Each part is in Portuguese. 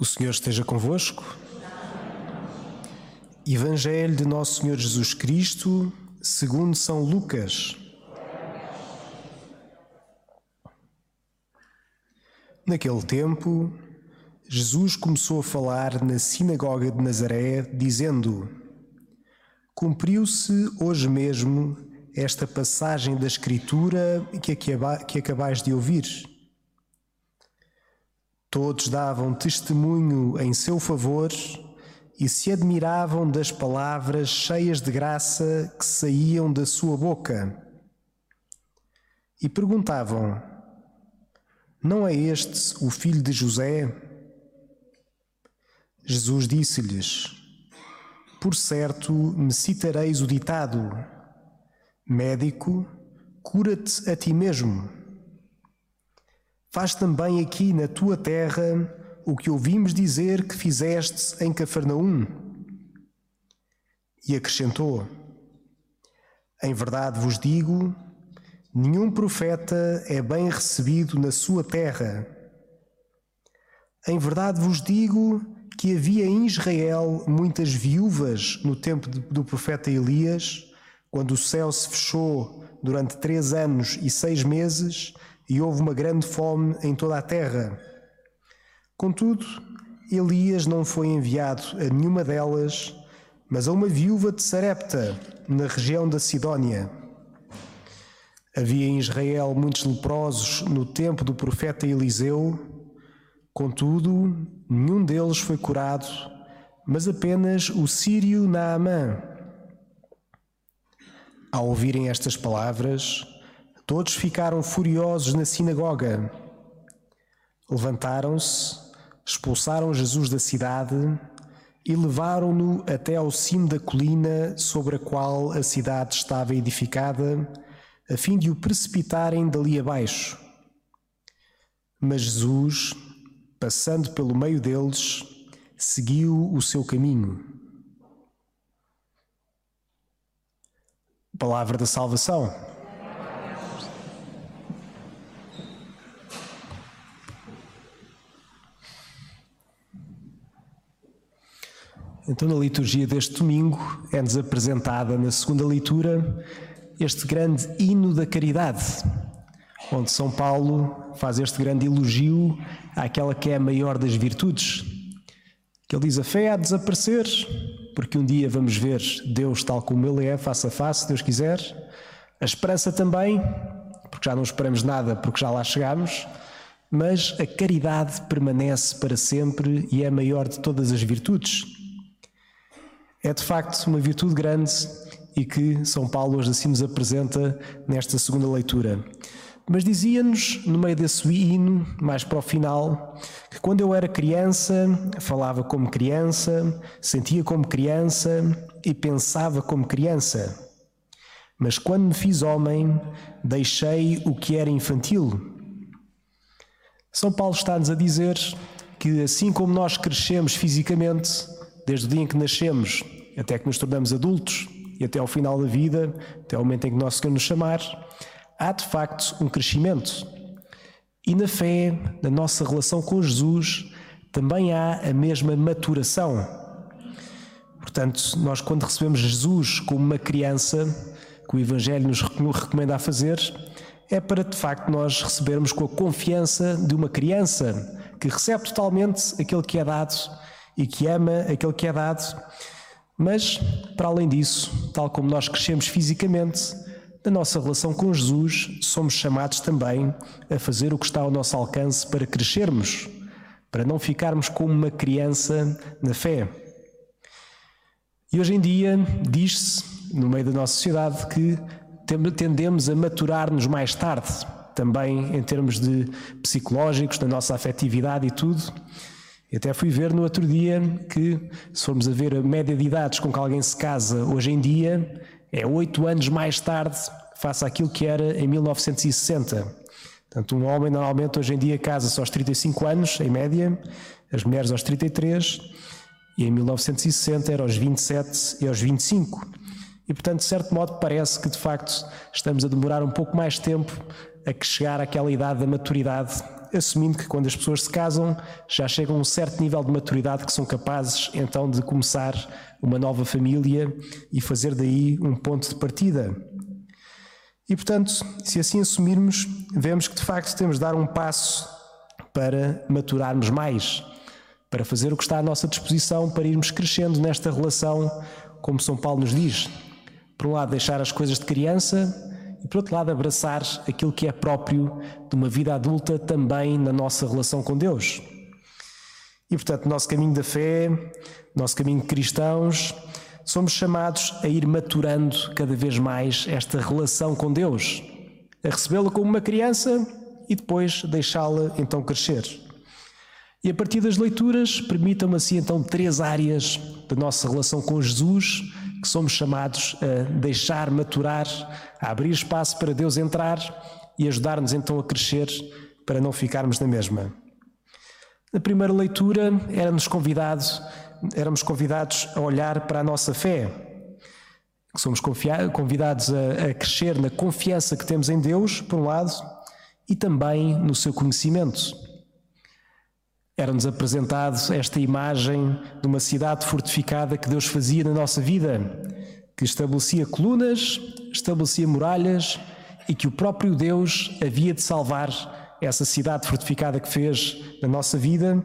O Senhor esteja convosco. Evangelho de Nosso Senhor Jesus Cristo, segundo São Lucas. Naquele tempo, Jesus começou a falar na sinagoga de Nazaré, dizendo: Cumpriu-se hoje mesmo esta passagem da Escritura que, que acabais de ouvir. Todos davam testemunho em seu favor e se admiravam das palavras cheias de graça que saíam da sua boca. E perguntavam: Não é este o filho de José? Jesus disse-lhes: Por certo me citareis o ditado: Médico, cura-te a ti mesmo. Faz também aqui na tua terra o que ouvimos dizer que fizeste em Cafarnaum. E acrescentou: Em verdade vos digo, nenhum profeta é bem recebido na sua terra. Em verdade vos digo que havia em Israel muitas viúvas no tempo do profeta Elias, quando o céu se fechou durante três anos e seis meses e houve uma grande fome em toda a terra. Contudo, Elias não foi enviado a nenhuma delas, mas a uma viúva de Sarepta, na região da Sidónia. Havia em Israel muitos leprosos no tempo do profeta Eliseu, contudo, nenhum deles foi curado, mas apenas o sírio Naamã. Ao ouvirem estas palavras, Todos ficaram furiosos na sinagoga. Levantaram-se, expulsaram Jesus da cidade e levaram-no até ao cimo da colina sobre a qual a cidade estava edificada, a fim de o precipitarem dali abaixo. Mas Jesus, passando pelo meio deles, seguiu o seu caminho. Palavra da salvação. Então, na liturgia deste domingo, é-nos apresentada na segunda leitura este grande hino da caridade, onde São Paulo faz este grande elogio àquela que é a maior das virtudes. Que ele diz: a fé há de desaparecer, porque um dia vamos ver Deus tal como Ele é, face a face, se Deus quiser. A esperança também, porque já não esperamos nada, porque já lá chegamos. Mas a caridade permanece para sempre e é a maior de todas as virtudes é de facto uma virtude grande e que São Paulo hoje assim nos apresenta nesta segunda leitura. Mas dizia-nos, no meio desse hino, mais para o final, que quando eu era criança, falava como criança, sentia como criança e pensava como criança. Mas quando me fiz homem, deixei o que era infantil. São Paulo está-nos a dizer que, assim como nós crescemos fisicamente, desde o dia em que nascemos até que nos tornamos adultos e até ao final da vida, até ao momento em que Nosso Senhor nos chamar, há de facto um crescimento. E na fé, na nossa relação com Jesus, também há a mesma maturação. Portanto, nós quando recebemos Jesus como uma criança, que o Evangelho nos recomenda a fazer, é para de facto nós recebermos com a confiança de uma criança que recebe totalmente aquele que é dado e que ama aquele que é dado. Mas, para além disso, tal como nós crescemos fisicamente, na nossa relação com Jesus, somos chamados também a fazer o que está ao nosso alcance para crescermos, para não ficarmos como uma criança na fé. E hoje em dia diz-se, no meio da nossa sociedade, que tendemos a maturar-nos mais tarde, também em termos de psicológicos, da nossa afetividade e tudo. E até fui ver no outro dia que, se formos a ver a média de idades com que alguém se casa hoje em dia, é oito anos mais tarde face àquilo que era em 1960. Portanto, um homem normalmente hoje em dia casa-se aos 35 anos, em média, as mulheres aos 33, e em 1960 era aos 27 e aos 25. E, portanto, de certo modo, parece que de facto estamos a demorar um pouco mais tempo a chegar àquela idade da maturidade assumindo que quando as pessoas se casam já chegam a um certo nível de maturidade que são capazes então de começar uma nova família e fazer daí um ponto de partida. E portanto, se assim assumirmos, vemos que de facto temos de dar um passo para maturarmos mais, para fazer o que está à nossa disposição para irmos crescendo nesta relação, como São Paulo nos diz. Por um lado, deixar as coisas de criança e, por outro lado, abraçar aquilo que é próprio de uma vida adulta também na nossa relação com Deus. E, portanto, nosso caminho da fé, nosso caminho de cristãos, somos chamados a ir maturando cada vez mais esta relação com Deus, a recebê-la como uma criança e depois deixá-la então crescer. E a partir das leituras, permitam-me assim então três áreas da nossa relação com Jesus que somos chamados a deixar maturar, a abrir espaço para Deus entrar e ajudar-nos então a crescer para não ficarmos na mesma. Na primeira leitura, éramos convidados, éramos convidados a olhar para a nossa fé, somos convidados a, a crescer na confiança que temos em Deus, por um lado, e também no seu conhecimento. Era-nos apresentado esta imagem de uma cidade fortificada que Deus fazia na nossa vida, que estabelecia colunas, estabelecia muralhas e que o próprio Deus havia de salvar essa cidade fortificada que fez na nossa vida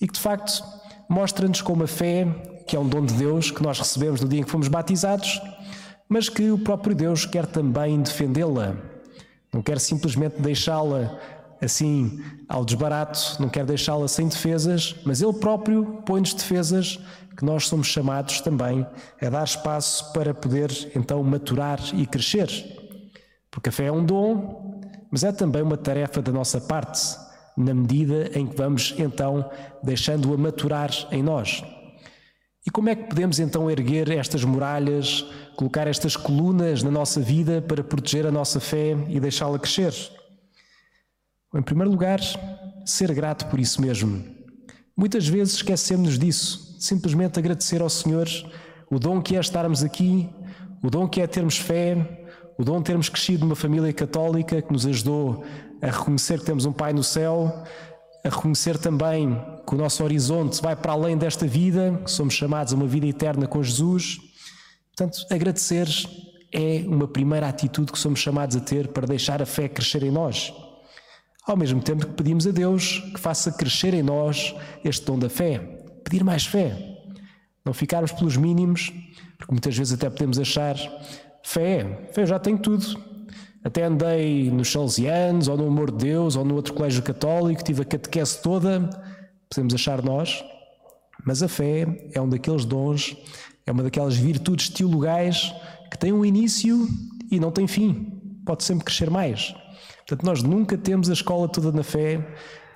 e que de facto mostra-nos como a fé, que é um dom de Deus que nós recebemos no dia em que fomos batizados, mas que o próprio Deus quer também defendê-la. Não quer simplesmente deixá-la assim ao desbarato, não quer deixá-la sem defesas, mas Ele próprio põe-nos defesas que nós somos chamados também a dar espaço para poder então maturar e crescer. Porque a fé é um dom, mas é também uma tarefa da nossa parte, na medida em que vamos então deixando-a maturar em nós. E como é que podemos então erguer estas muralhas, colocar estas colunas na nossa vida para proteger a nossa fé e deixá-la crescer? Em primeiro lugar, ser grato por isso mesmo. Muitas vezes esquecemos disso, simplesmente agradecer ao Senhor o dom que é estarmos aqui, o dom que é termos fé, o dom de termos crescido numa família católica que nos ajudou a reconhecer que temos um Pai no céu, a reconhecer também que o nosso horizonte vai para além desta vida, que somos chamados a uma vida eterna com Jesus. Portanto, agradecer é uma primeira atitude que somos chamados a ter para deixar a fé crescer em nós ao mesmo tempo que pedimos a Deus que faça crescer em nós este dom da fé, pedir mais fé, não ficarmos pelos mínimos, porque muitas vezes até podemos achar fé, fé eu já tenho tudo. Até andei nos Salesianos, ou no Amor de Deus, ou no outro colégio católico, tive a catequese toda, podemos achar nós, mas a fé é um daqueles dons, é uma daquelas virtudes teologais que tem um início e não tem fim, pode sempre crescer mais. Portanto, nós nunca temos a escola toda na fé,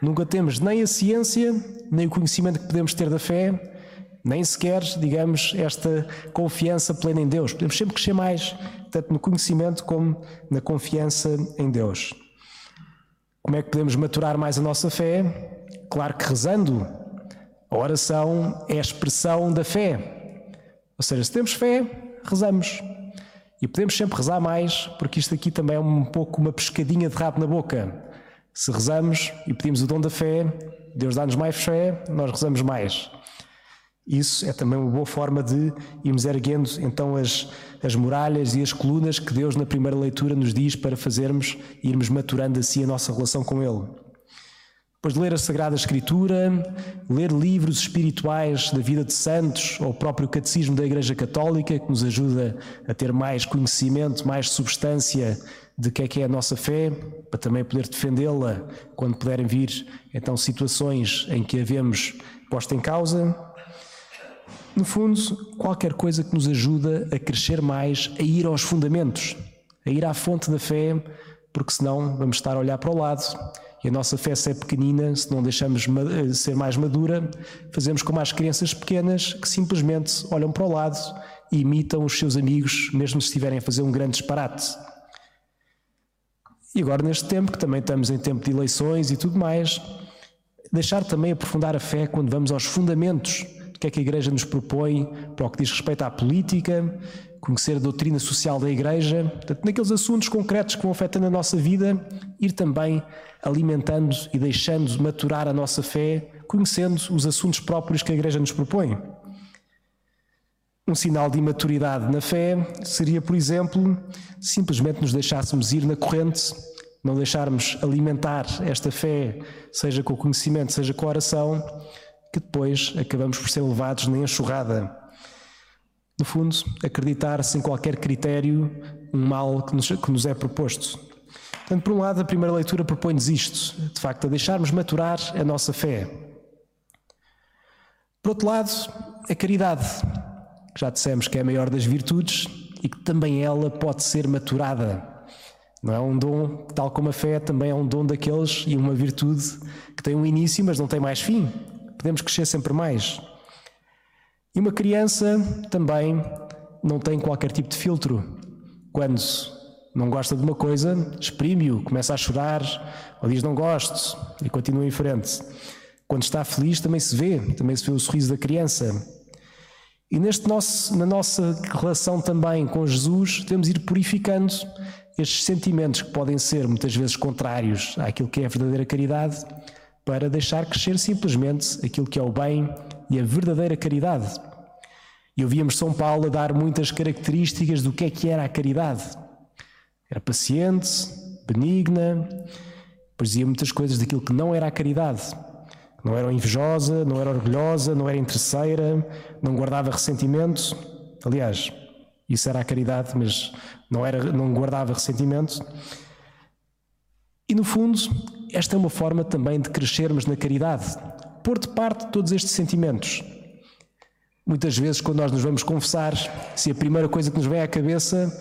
nunca temos nem a ciência, nem o conhecimento que podemos ter da fé, nem sequer, digamos, esta confiança plena em Deus. Podemos sempre crescer mais, tanto no conhecimento como na confiança em Deus. Como é que podemos maturar mais a nossa fé? Claro que rezando. A oração é a expressão da fé. Ou seja, se temos fé, rezamos. E podemos sempre rezar mais, porque isto aqui também é um pouco uma pescadinha de rabo na boca. Se rezamos e pedimos o dom da fé, Deus dá-nos mais fé, nós rezamos mais. Isso é também uma boa forma de irmos erguendo então as, as muralhas e as colunas que Deus na primeira leitura nos diz para fazermos irmos maturando assim a nossa relação com Ele. Depois de ler a Sagrada Escritura, ler livros espirituais da vida de santos ou o próprio Catecismo da Igreja Católica, que nos ajuda a ter mais conhecimento, mais substância de que é que é a nossa fé, para também poder defendê-la quando puderem vir então situações em que a vemos posta em causa. No fundo, qualquer coisa que nos ajuda a crescer mais, a ir aos fundamentos, a ir à fonte da fé, porque senão vamos estar a olhar para o lado e a nossa fé, se é pequenina, se não deixamos eh, ser mais madura, fazemos como as crianças pequenas que simplesmente olham para o lado e imitam os seus amigos, mesmo se estiverem a fazer um grande disparate. E agora, neste tempo, que também estamos em tempo de eleições e tudo mais, deixar também aprofundar a fé quando vamos aos fundamentos do que é que a Igreja nos propõe para o que diz respeito à política, conhecer a doutrina social da Igreja, portanto, naqueles assuntos concretos que vão afetando a nossa vida, ir também alimentando e deixando maturar a nossa fé, conhecendo os assuntos próprios que a Igreja nos propõe. Um sinal de imaturidade na fé seria, por exemplo, simplesmente nos deixássemos ir na corrente, não deixarmos alimentar esta fé, seja com o conhecimento, seja com a oração, que depois acabamos por ser levados na enxurrada. No fundo, acreditar sem qualquer critério um mal que nos, que nos é proposto. Portanto, por um lado, a primeira leitura propõe-nos isto, de facto, a deixarmos maturar a nossa fé. Por outro lado, a caridade, que já dissemos que é a maior das virtudes e que também ela pode ser maturada. Não é um dom, tal como a fé, também é um dom daqueles e uma virtude que tem um início, mas não tem mais fim. Podemos crescer sempre mais. E uma criança também não tem qualquer tipo de filtro. Quando não gosta de uma coisa, exprime-o, começa a chorar, ou diz não gosto e continua em frente. Quando está feliz também se vê, também se vê o sorriso da criança. E neste nosso, na nossa relação também com Jesus, devemos ir purificando estes sentimentos que podem ser muitas vezes contrários àquilo que é a verdadeira caridade, para deixar crescer simplesmente aquilo que é o bem e a verdadeira caridade. E ouvíamos São Paulo a dar muitas características do que é que era a caridade. Era paciente, benigna, depois dizia muitas coisas daquilo que não era a caridade. Não era invejosa, não era orgulhosa, não era interesseira, não guardava ressentimentos. Aliás, isso era a caridade, mas não, era, não guardava ressentimento. E no fundo, esta é uma forma também de crescermos na caridade, pôr de parte todos estes sentimentos. Muitas vezes, quando nós nos vamos confessar, se a primeira coisa que nos vem à cabeça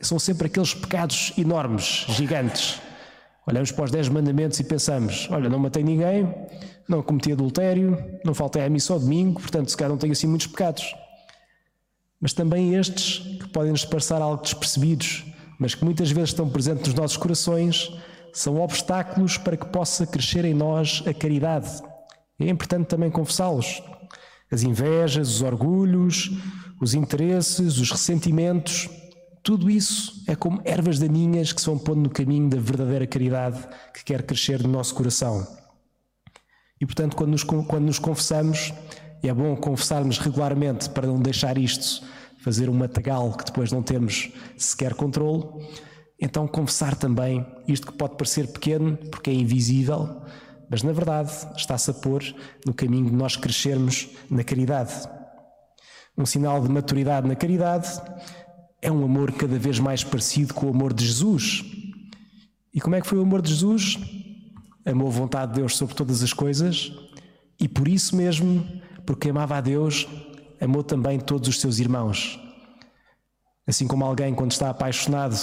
são sempre aqueles pecados enormes, gigantes. Olhamos para os dez mandamentos e pensamos: olha, não matei ninguém, não cometi adultério, não faltei à missa ao domingo, portanto, se calhar não tenho assim muitos pecados. Mas também estes que podem nos parecer algo despercebidos, mas que muitas vezes estão presentes nos nossos corações, são obstáculos para que possa crescer em nós a caridade. É importante também confessá-los. As invejas, os orgulhos, os interesses, os ressentimentos, tudo isso é como ervas daninhas que se vão pondo no caminho da verdadeira caridade que quer crescer no nosso coração. E portanto, quando nos, quando nos confessamos, é bom confessarmos regularmente para não deixar isto fazer um matagal que depois não temos sequer controle. Então, confessar também isto que pode parecer pequeno, porque é invisível, mas na verdade está-se a pôr no caminho de nós crescermos na caridade. Um sinal de maturidade na caridade é um amor cada vez mais parecido com o amor de Jesus. E como é que foi o amor de Jesus? Amou a vontade de Deus sobre todas as coisas e por isso mesmo, porque amava a Deus, amou também todos os seus irmãos. Assim como alguém, quando está apaixonado,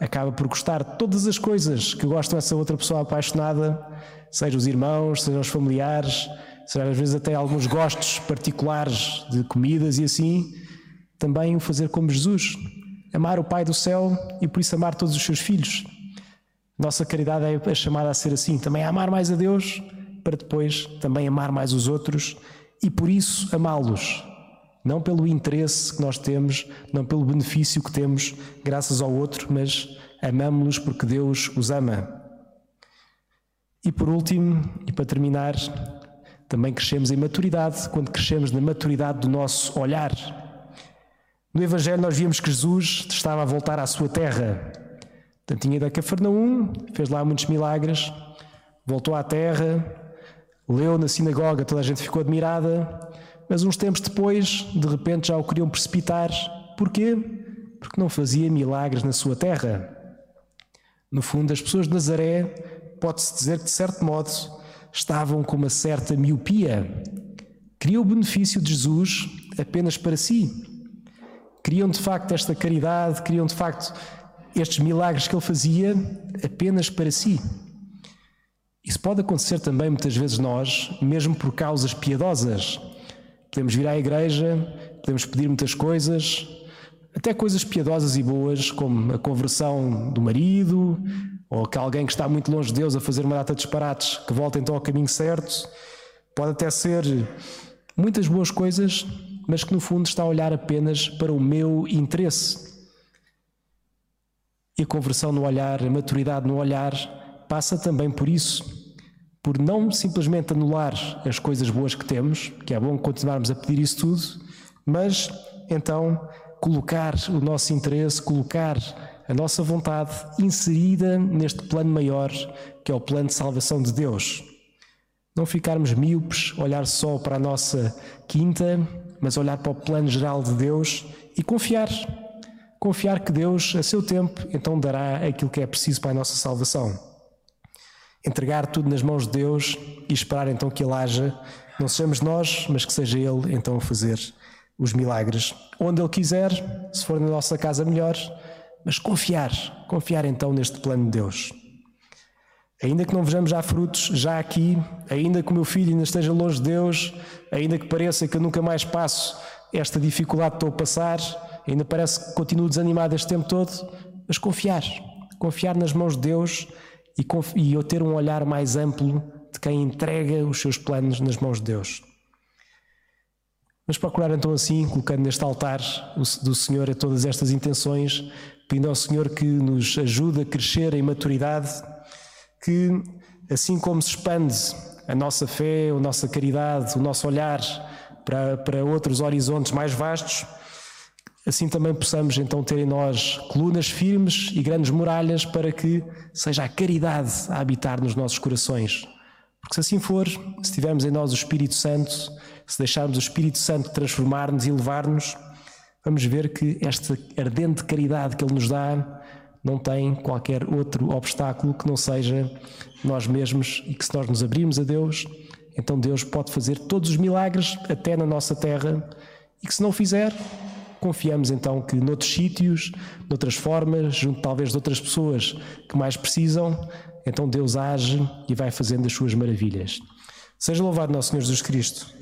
acaba por gostar de todas as coisas que gostam essa outra pessoa apaixonada, seja os irmãos, seja os familiares, seja às vezes até alguns gostos particulares de comidas e assim, também o fazer como Jesus, amar o Pai do céu e por isso amar todos os seus filhos. Nossa caridade é chamada a ser assim, também a amar mais a Deus, para depois também amar mais os outros e por isso amá-los. Não pelo interesse que nós temos, não pelo benefício que temos graças ao outro, mas amamos-los porque Deus os ama. E por último, e para terminar, também crescemos em maturidade, quando crescemos na maturidade do nosso olhar. No Evangelho nós vimos que Jesus estava a voltar à sua terra. Portanto, tinha ido a Cafarnaum, fez lá muitos milagres, voltou à terra, leu na sinagoga, toda a gente ficou admirada, mas uns tempos depois, de repente, já o queriam precipitar. Porquê? Porque não fazia milagres na sua terra. No fundo, as pessoas de Nazaré, pode-se dizer que, de certo modo, estavam com uma certa miopia. Queriam o benefício de Jesus apenas para si. Queriam de facto esta caridade, queriam de facto estes milagres que ele fazia apenas para si. Isso pode acontecer também muitas vezes nós, mesmo por causas piedosas. Podemos vir à igreja, podemos pedir muitas coisas, até coisas piedosas e boas, como a conversão do marido, ou que alguém que está muito longe de Deus a fazer uma data de disparates, que volta então ao caminho certo. Pode até ser muitas boas coisas, mas que no fundo está a olhar apenas para o meu interesse. E a conversão no olhar, a maturidade no olhar, passa também por isso, por não simplesmente anular as coisas boas que temos, que é bom continuarmos a pedir isso tudo, mas então colocar o nosso interesse, colocar a nossa vontade inserida neste plano maior, que é o plano de salvação de Deus. Não ficarmos míopes, olhar só para a nossa quinta, mas olhar para o plano geral de Deus e confiar. Confiar que Deus, a seu tempo, então dará aquilo que é preciso para a nossa salvação. Entregar tudo nas mãos de Deus e esperar então que Ele haja, não sejamos nós, mas que seja Ele então a fazer os milagres. Onde Ele quiser, se for na nossa casa, melhor, mas confiar, confiar então neste plano de Deus. Ainda que não vejamos já frutos, já aqui, ainda que o meu filho ainda esteja longe de Deus, ainda que pareça que eu nunca mais passo esta dificuldade que estou a passar, ainda parece que continuo desanimado este tempo todo, mas confiar, confiar nas mãos de Deus e, e eu ter um olhar mais amplo de quem entrega os seus planos nas mãos de Deus. Mas procurar então assim, colocando neste altar do Senhor todas estas intenções, pedindo ao Senhor que nos ajude a crescer em maturidade que, assim como se expande a nossa fé, a nossa caridade, o nosso olhar para, para outros horizontes mais vastos, assim também possamos então ter em nós colunas firmes e grandes muralhas para que seja a caridade a habitar nos nossos corações. Porque se assim for, se tivermos em nós o Espírito Santo, se deixarmos o Espírito Santo transformar-nos e levar-nos, vamos ver que esta ardente caridade que Ele nos dá não tem qualquer outro obstáculo que não seja nós mesmos e que se nós nos abrirmos a Deus, então Deus pode fazer todos os milagres até na nossa terra e que se não fizer, confiamos então que noutros sítios, noutras formas, junto talvez de outras pessoas que mais precisam, então Deus age e vai fazendo as suas maravilhas. Seja louvado nosso Senhor Jesus Cristo.